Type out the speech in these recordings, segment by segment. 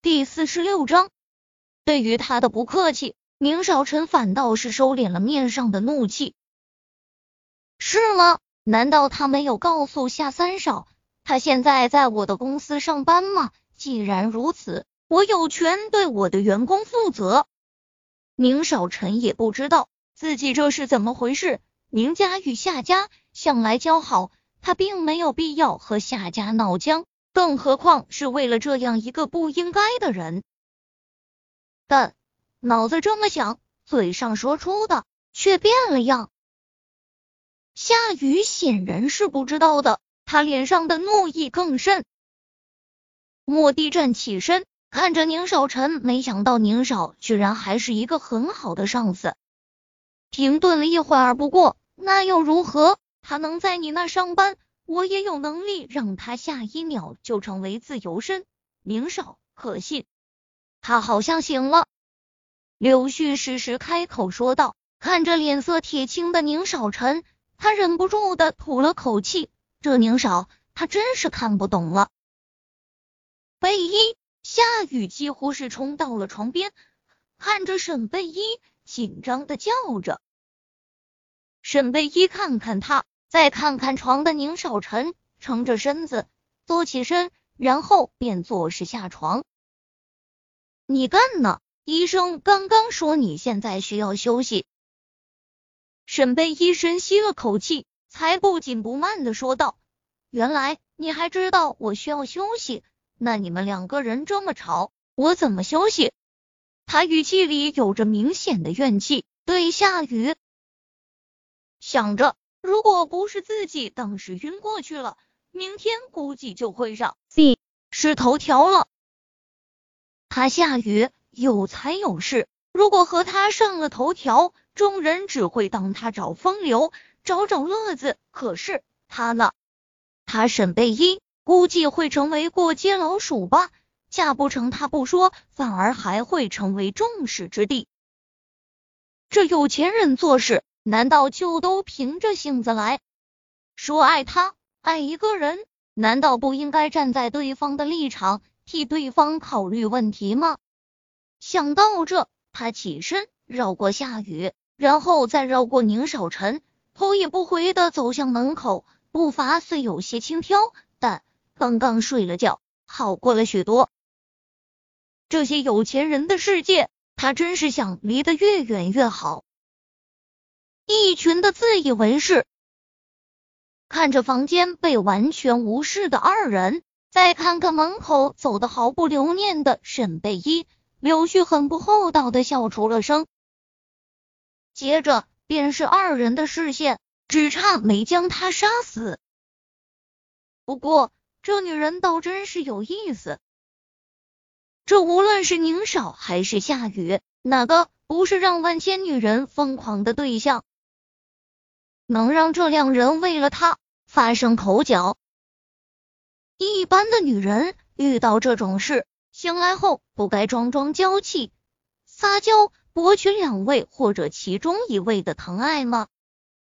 第四十六章，对于他的不客气，宁少臣反倒是收敛了面上的怒气。是吗？难道他没有告诉夏三少，他现在在我的公司上班吗？既然如此，我有权对我的员工负责。宁少臣也不知道自己这是怎么回事。宁家与夏家向来交好，他并没有必要和夏家闹僵。更何况是为了这样一个不应该的人，但脑子这么想，嘴上说出的却变了样。夏雨显然是不知道的，他脸上的怒意更甚。莫地站起身，看着宁少臣，没想到宁少居然还是一个很好的上司。停顿了一会儿，不过那又如何？他能在你那上班？我也有能力让他下一秒就成为自由身，宁少可信。他好像醒了。柳絮适时开口说道，看着脸色铁青的宁少臣，他忍不住的吐了口气。这宁少，他真是看不懂了。贝依，夏雨几乎是冲到了床边，看着沈贝依，紧张的叫着。沈贝依看看他。再看看床的宁少臣，撑着身子坐起身，然后便作势下床。你干呢？医生刚刚说你现在需要休息。沈贝依深吸了口气，才不紧不慢的说道：“原来你还知道我需要休息，那你们两个人这么吵，我怎么休息？”他语气里有着明显的怨气，对夏雨想着。如果不是自己当时晕过去了，明天估计就会上 C 是头条了。他下雨有财有势，如果和他上了头条，众人只会当他找风流，找找乐子。可是他呢？他沈贝依估计会成为过街老鼠吧？嫁不成他不说，反而还会成为众矢之的。这有钱人做事。难道就都凭着性子来？说爱他，爱一个人，难道不应该站在对方的立场，替对方考虑问题吗？想到这，他起身绕过夏雨，然后再绕过宁少臣，头也不回的走向门口，步伐虽有些轻佻，但刚刚睡了觉，好过了许多。这些有钱人的世界，他真是想离得越远越好。一群的自以为是，看着房间被完全无视的二人，再看看门口走的毫不留念的沈贝依，柳絮很不厚道的笑出了声。接着便是二人的视线，只差没将他杀死。不过这女人倒真是有意思，这无论是宁少还是夏雨，哪个不是让万千女人疯狂的对象？能让这两人为了他发生口角？一般的女人遇到这种事，醒来后不该装装娇气、撒娇，博取两位或者其中一位的疼爱吗？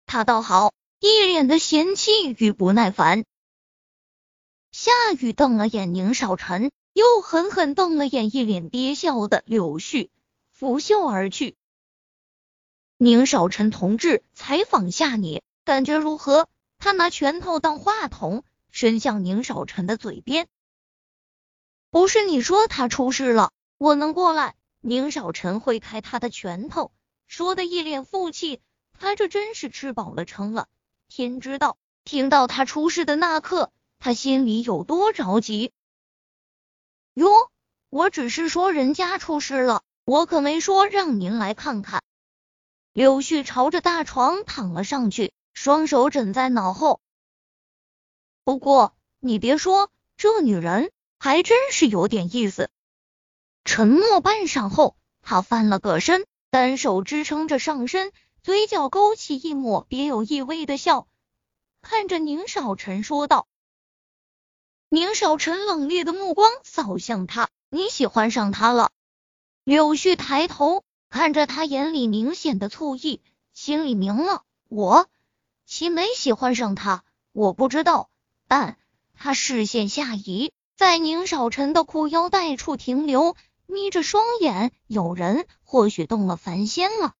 他倒好，一脸的嫌弃与不耐烦。夏雨瞪了眼宁少臣，又狠狠瞪了眼一脸憋笑的柳絮，拂袖而去。宁少臣同志，采访下你，感觉如何？他拿拳头当话筒，伸向宁少臣的嘴边。不是你说他出事了，我能过来？宁少臣挥开他的拳头，说的一脸负气。他这真是吃饱了撑了。天知道，听到他出事的那刻，他心里有多着急。哟，我只是说人家出事了，我可没说让您来看看。柳絮朝着大床躺了上去，双手枕在脑后。不过你别说，这女人还真是有点意思。沉默半晌后，他翻了个身，单手支撑着上身，嘴角勾起一抹别有意味的笑，看着宁少臣说道：“宁少臣冷冽的目光扫向他，你喜欢上他了？”柳絮抬头。看着他眼里明显的醋意，心里明了，我岂没喜欢上他？我不知道，但他视线下移，在宁少臣的裤腰带处停留，眯着双眼。有人或许动了凡心了。